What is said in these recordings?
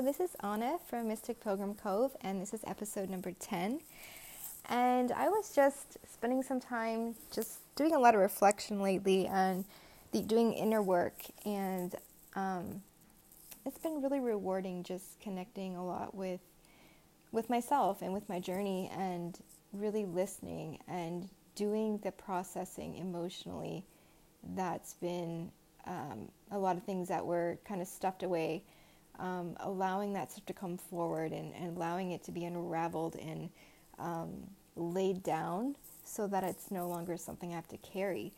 So, this is Anna from Mystic Pilgrim Cove, and this is episode number 10. And I was just spending some time just doing a lot of reflection lately and doing inner work, and um, it's been really rewarding just connecting a lot with with myself and with my journey and really listening and doing the processing emotionally that's been um, a lot of things that were kind of stuffed away um, allowing that stuff to come forward and, and, allowing it to be unraveled and um, laid down so that it's no longer something I have to carry.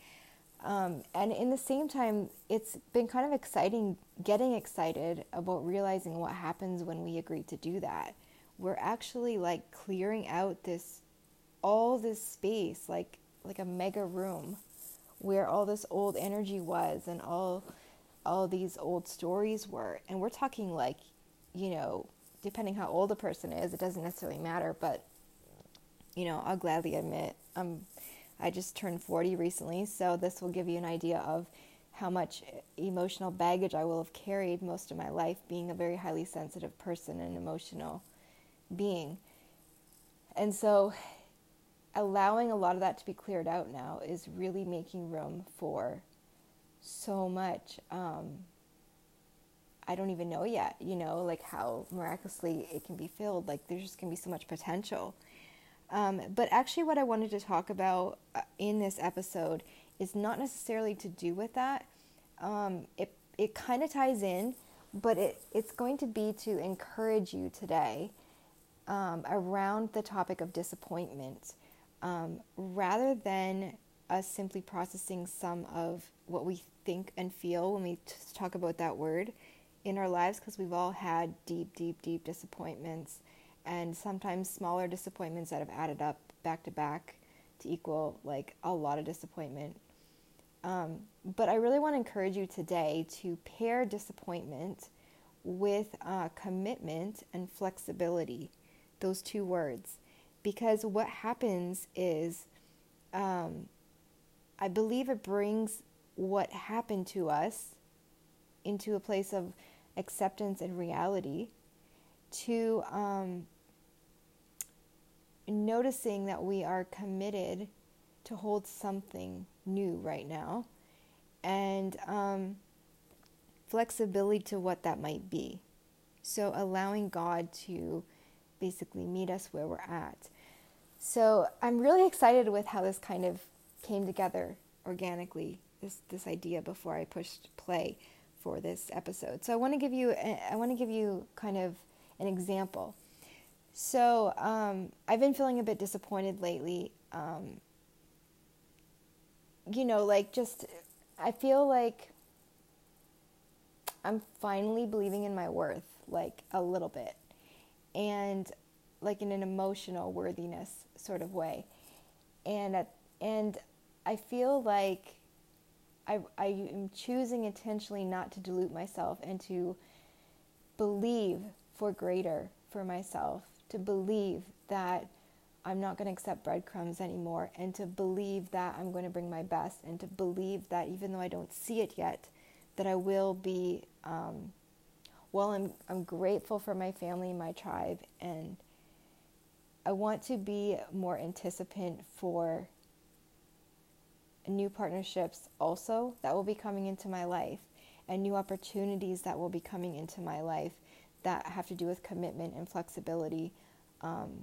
Um, and in the same time, it's been kind of exciting, getting excited about realizing what happens when we agree to do that. We're actually like clearing out this, all this space, like like a mega room, where all this old energy was and all all these old stories were. And we're talking like, you know, depending how old a person is, it doesn't necessarily matter, but you know, I'll gladly admit um I just turned 40 recently, so this will give you an idea of how much emotional baggage I will have carried most of my life being a very highly sensitive person and emotional being. And so allowing a lot of that to be cleared out now is really making room for so much. Um, I don't even know yet, you know, like how miraculously it can be filled. Like there's just going to be so much potential. Um, but actually, what I wanted to talk about uh, in this episode is not necessarily to do with that. Um, it it kind of ties in, but it, it's going to be to encourage you today um, around the topic of disappointment um, rather than us simply processing some of what we think and feel when we talk about that word in our lives because we've all had deep, deep, deep disappointments and sometimes smaller disappointments that have added up back to back to equal like a lot of disappointment. Um, but I really want to encourage you today to pair disappointment with uh, commitment and flexibility, those two words. Because what happens is, um, I believe it brings what happened to us into a place of acceptance and reality to um, noticing that we are committed to hold something new right now and um, flexibility to what that might be. So, allowing God to basically meet us where we're at. So, I'm really excited with how this kind of came together organically this this idea before I pushed play for this episode. So I want to give you I want to give you kind of an example. So um, I've been feeling a bit disappointed lately. Um, you know, like just I feel like I'm finally believing in my worth, like a little bit, and like in an emotional worthiness sort of way, and at, and I feel like I, I am choosing intentionally not to dilute myself and to believe for greater for myself, to believe that I'm not going to accept breadcrumbs anymore, and to believe that I'm going to bring my best, and to believe that even though I don't see it yet, that I will be. Um, well, I'm I'm grateful for my family, my tribe, and I want to be more anticipant for new partnerships also that will be coming into my life and new opportunities that will be coming into my life that have to do with commitment and flexibility um,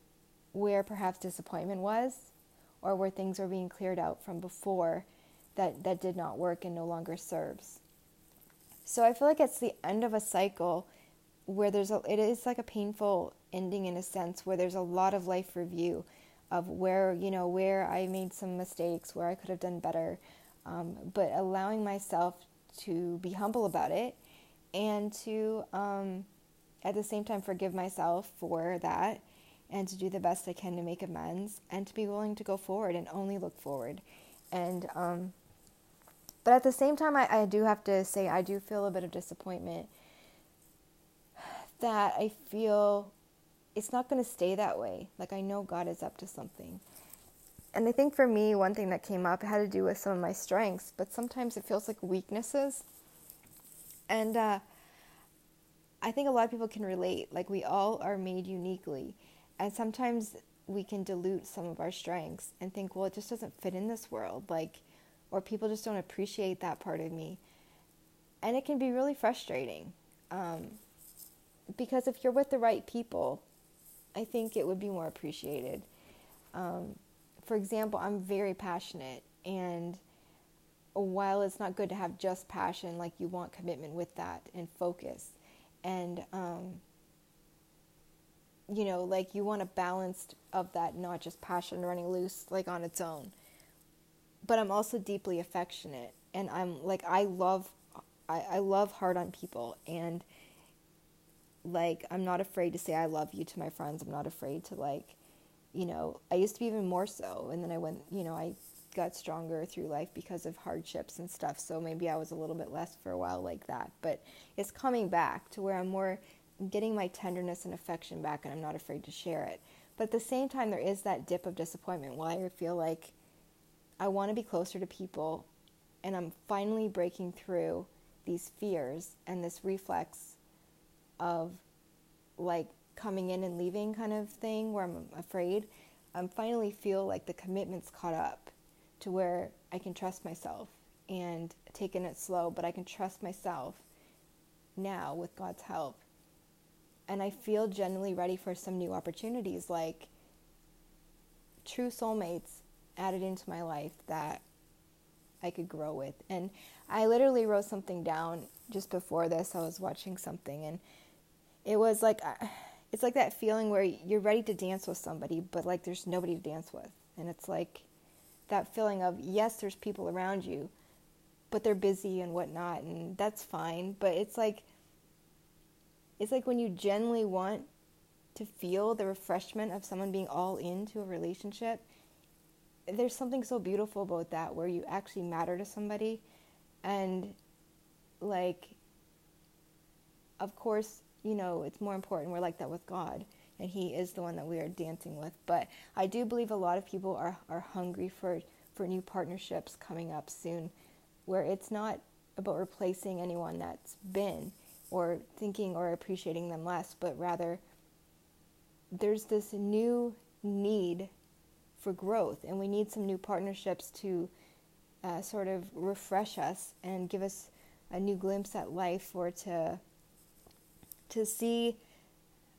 where perhaps disappointment was or where things were being cleared out from before that, that did not work and no longer serves. So i feel like it's the end of a cycle where there's a it is like a painful ending in a sense where there's a lot of life review of where you know where I made some mistakes, where I could have done better, um, but allowing myself to be humble about it and to um, at the same time forgive myself for that and to do the best I can to make amends and to be willing to go forward and only look forward. And um, but at the same time I, I do have to say I do feel a bit of disappointment that I feel it's not going to stay that way. Like I know God is up to something. And I think for me, one thing that came up had to do with some of my strengths, but sometimes it feels like weaknesses. And uh, I think a lot of people can relate. Like, we all are made uniquely. And sometimes we can dilute some of our strengths and think, well, it just doesn't fit in this world. Like, or people just don't appreciate that part of me. And it can be really frustrating. Um, because if you're with the right people, I think it would be more appreciated. Um, for example, I'm very passionate, and while it's not good to have just passion, like you want commitment with that and focus, and um, you know, like you want a balanced of that, not just passion running loose like on its own. But I'm also deeply affectionate, and I'm like I love, I, I love hard on people, and like I'm not afraid to say I love you to my friends. I'm not afraid to like, you know, I used to be even more so, and then I went, you know, I got stronger through life because of hardships and stuff. So maybe I was a little bit less for a while like that, but it's coming back to where I'm more getting my tenderness and affection back, and I'm not afraid to share it. But at the same time, there is that dip of disappointment where I feel like I want to be closer to people, and I'm finally breaking through these fears and this reflex of like coming in and leaving kind of thing where I'm afraid, I'm finally feel like the commitment's caught up to where I can trust myself and taking it slow, but I can trust myself now with God's help. And I feel genuinely ready for some new opportunities like true soulmates added into my life that I could grow with. And I literally wrote something down just before this. I was watching something and it was like uh, it's like that feeling where you're ready to dance with somebody but like there's nobody to dance with. And it's like that feeling of yes there's people around you but they're busy and whatnot and that's fine. But it's like it's like when you genuinely want to feel the refreshment of someone being all into a relationship there's something so beautiful about that where you actually matter to somebody. And like of course you know, it's more important. We're like that with God, and He is the one that we are dancing with. But I do believe a lot of people are, are hungry for, for new partnerships coming up soon, where it's not about replacing anyone that's been or thinking or appreciating them less, but rather there's this new need for growth, and we need some new partnerships to uh, sort of refresh us and give us a new glimpse at life or to to see,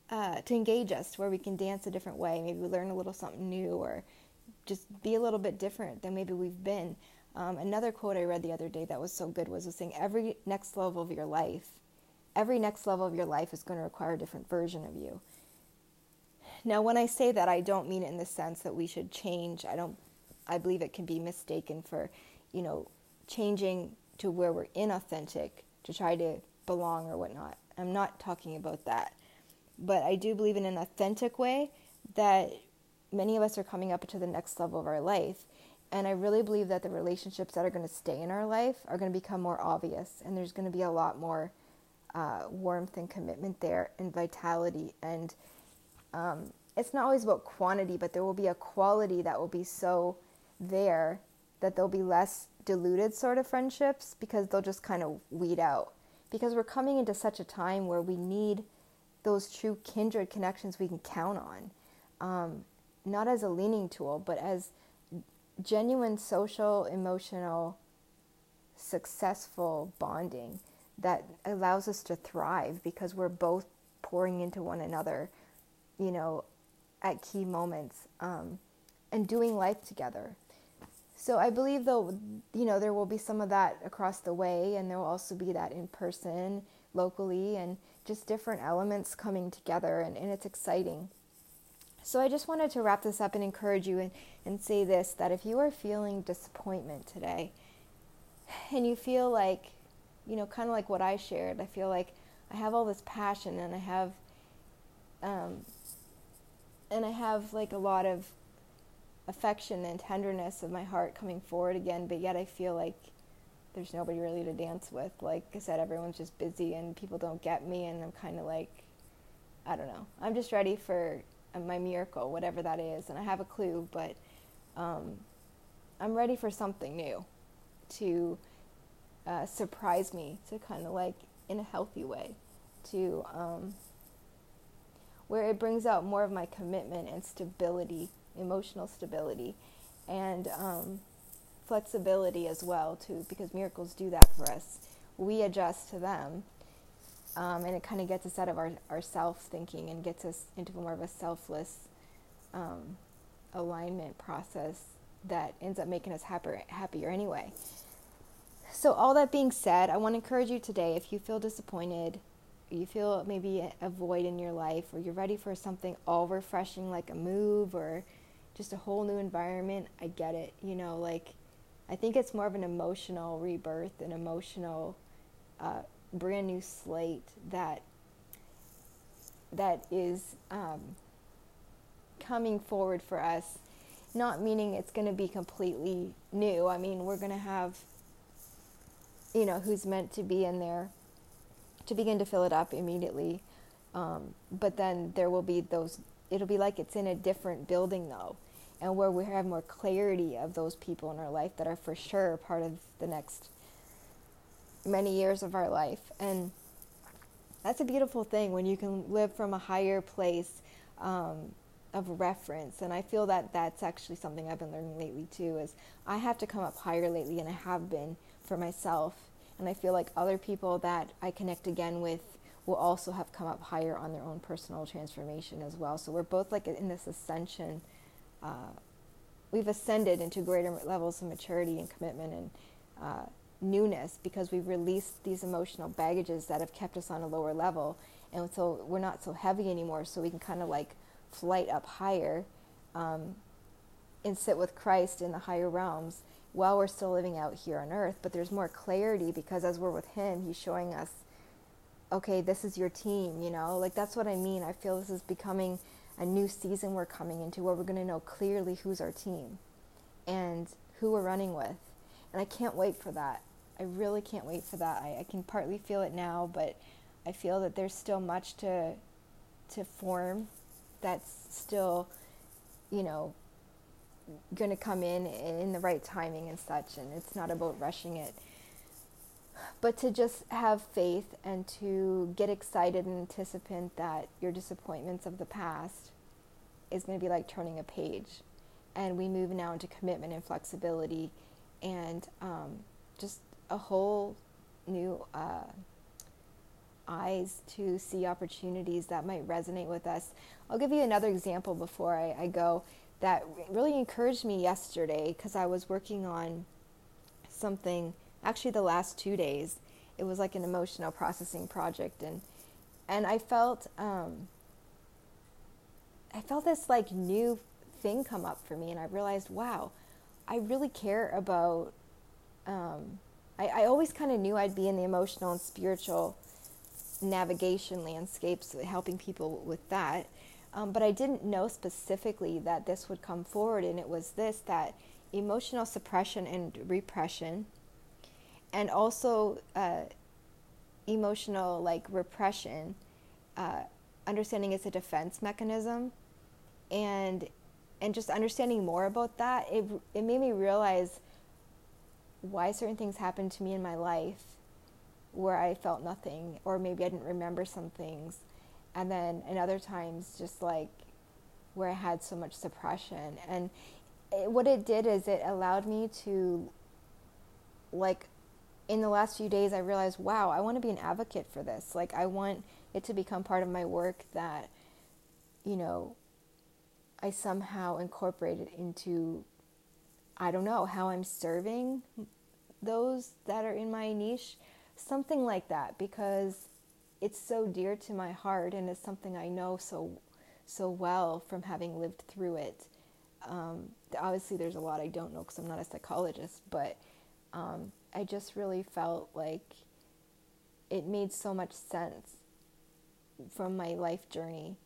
uh, to engage us where we can dance a different way. Maybe we learn a little something new or just be a little bit different than maybe we've been. Um, another quote I read the other day that was so good was saying, every next level of your life, every next level of your life is going to require a different version of you. Now, when I say that, I don't mean it in the sense that we should change. I don't. I believe it can be mistaken for, you know, changing to where we're inauthentic to try to belong or whatnot. I'm not talking about that. But I do believe in an authentic way that many of us are coming up to the next level of our life. And I really believe that the relationships that are going to stay in our life are going to become more obvious. And there's going to be a lot more uh, warmth and commitment there and vitality. And um, it's not always about quantity, but there will be a quality that will be so there that there'll be less diluted sort of friendships because they'll just kind of weed out because we're coming into such a time where we need those true kindred connections we can count on, um, not as a leaning tool, but as genuine social, emotional, successful bonding that allows us to thrive because we're both pouring into one another, you know, at key moments um, and doing life together. So I believe though, you know, there will be some of that across the way, and there will also be that in person, locally, and just different elements coming together, and, and it's exciting. So I just wanted to wrap this up and encourage you and, and say this that if you are feeling disappointment today, and you feel like, you know, kind of like what I shared, I feel like I have all this passion and I have, um, and I have like a lot of affection and tenderness of my heart coming forward again, but yet I feel like there's nobody really to dance with. Like I said, everyone's just busy and people don't get me, and I'm kind of like, I don't know. I'm just ready for uh, my miracle, whatever that is, and I have a clue, but um, I'm ready for something new to uh, surprise me, to kind of like in a healthy way. to um, where it brings out more of my commitment and stability, emotional stability, and um, flexibility as well too, because miracles do that for us. We adjust to them, um, and it kind of gets us out of our, our self thinking and gets us into more of a selfless um, alignment process that ends up making us happier, happier anyway. So, all that being said, I want to encourage you today if you feel disappointed, you feel maybe a void in your life, or you're ready for something all refreshing like a move or just a whole new environment, I get it. You know, like I think it's more of an emotional rebirth, an emotional uh, brand new slate that that is um, coming forward for us. Not meaning it's going to be completely new. I mean, we're going to have, you know, who's meant to be in there to begin to fill it up immediately. Um, but then there will be those, it'll be like it's in a different building though, and where we have more clarity of those people in our life that are for sure part of the next many years of our life. And that's a beautiful thing when you can live from a higher place um, of reference. And I feel that that's actually something I've been learning lately too. Is I have to come up higher lately, and I have been for myself. And I feel like other people that I connect again with will also have come up higher on their own personal transformation as well. So we're both like in this ascension. Uh, we've ascended into greater levels of maturity and commitment and uh, newness because we've released these emotional baggages that have kept us on a lower level. And so we're not so heavy anymore, so we can kind of like flight up higher um, and sit with Christ in the higher realms while we're still living out here on earth. But there's more clarity because as we're with Him, He's showing us, okay, this is your team, you know? Like that's what I mean. I feel this is becoming a new season we're coming into where we're going to know clearly who's our team and who we're running with. And I can't wait for that. I really can't wait for that. I, I can partly feel it now, but I feel that there's still much to to form that's still, you know, going to come in in the right timing and such. And it's not about rushing it, but to just have faith and to get excited and anticipate that your disappointments of the past is going to be like turning a page. And we move now into commitment and flexibility and um, just a whole new uh, eyes to see opportunities that might resonate with us. I'll give you another example before I, I go that really encouraged me yesterday because I was working on something actually the last two days. It was like an emotional processing project and and I felt um, I felt this like new thing come up for me and I realized wow I really care about um, I, I always kind of knew I'd be in the emotional and spiritual navigation landscapes, helping people with that. Um, but I didn't know specifically that this would come forward, and it was this that emotional suppression and repression, and also uh, emotional like repression, uh, understanding it's a defense mechanism, and and just understanding more about that, it it made me realize why certain things happened to me in my life where I felt nothing, or maybe I didn't remember some things. And then in other times, just like where I had so much suppression. And it, what it did is it allowed me to, like, in the last few days, I realized, wow, I want to be an advocate for this. Like, I want it to become part of my work that, you know, I somehow incorporated into I don't know, how I'm serving those that are in my niche, something like that, because it's so dear to my heart and it's something I know so so well from having lived through it. Um, obviously, there's a lot I don't know because I'm not a psychologist, but um, I just really felt like it made so much sense from my life journey,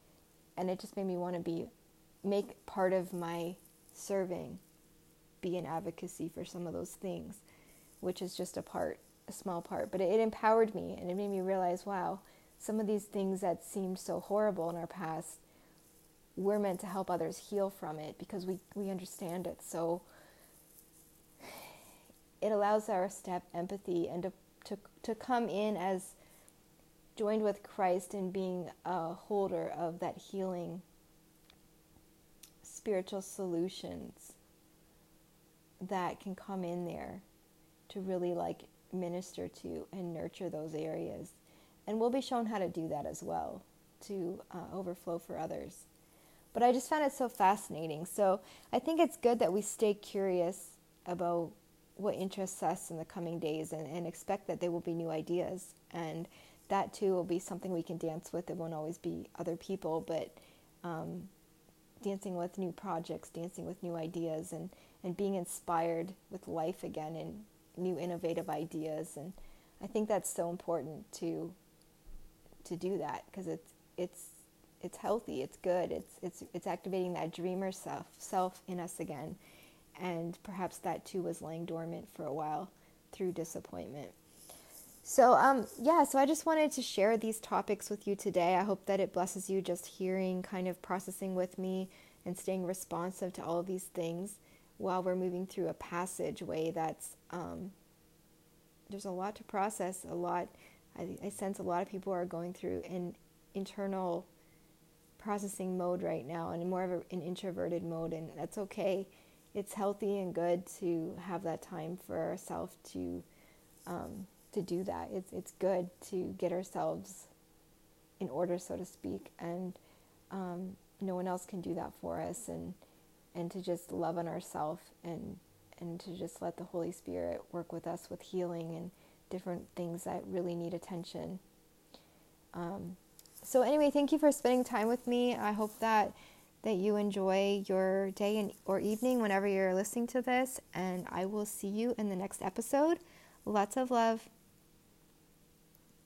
and it just made me want to be make part of my serving be an advocacy for some of those things, which is just a part, a small part. But it, it empowered me and it made me realize wow, some of these things that seemed so horrible in our past, we're meant to help others heal from it because we, we understand it. So it allows our step empathy and to, to, to come in as joined with Christ in being a holder of that healing spiritual solutions that can come in there to really like minister to and nurture those areas. And we'll be shown how to do that as well to uh, overflow for others. But I just found it so fascinating. So I think it's good that we stay curious about what interests us in the coming days and, and expect that there will be new ideas. And that too will be something we can dance with. It won't always be other people, but um, dancing with new projects, dancing with new ideas, and, and being inspired with life again and new innovative ideas. And I think that's so important to to do that because it's it's it's healthy, it's good, it's it's it's activating that dreamer self self in us again, and perhaps that too was laying dormant for a while through disappointment. So um yeah, so I just wanted to share these topics with you today. I hope that it blesses you just hearing, kind of processing with me, and staying responsive to all of these things while we're moving through a passageway that's um, there's a lot to process, a lot. I, I sense a lot of people are going through an internal processing mode right now and more of a, an introverted mode, and that's okay. It's healthy and good to have that time for ourselves to um, to do that. It's it's good to get ourselves in order, so to speak, and um, no one else can do that for us, and and to just love on ourselves and and to just let the Holy Spirit work with us with healing and different things that really need attention. Um, so anyway, thank you for spending time with me. I hope that that you enjoy your day and or evening whenever you're listening to this, and I will see you in the next episode. Lots of love.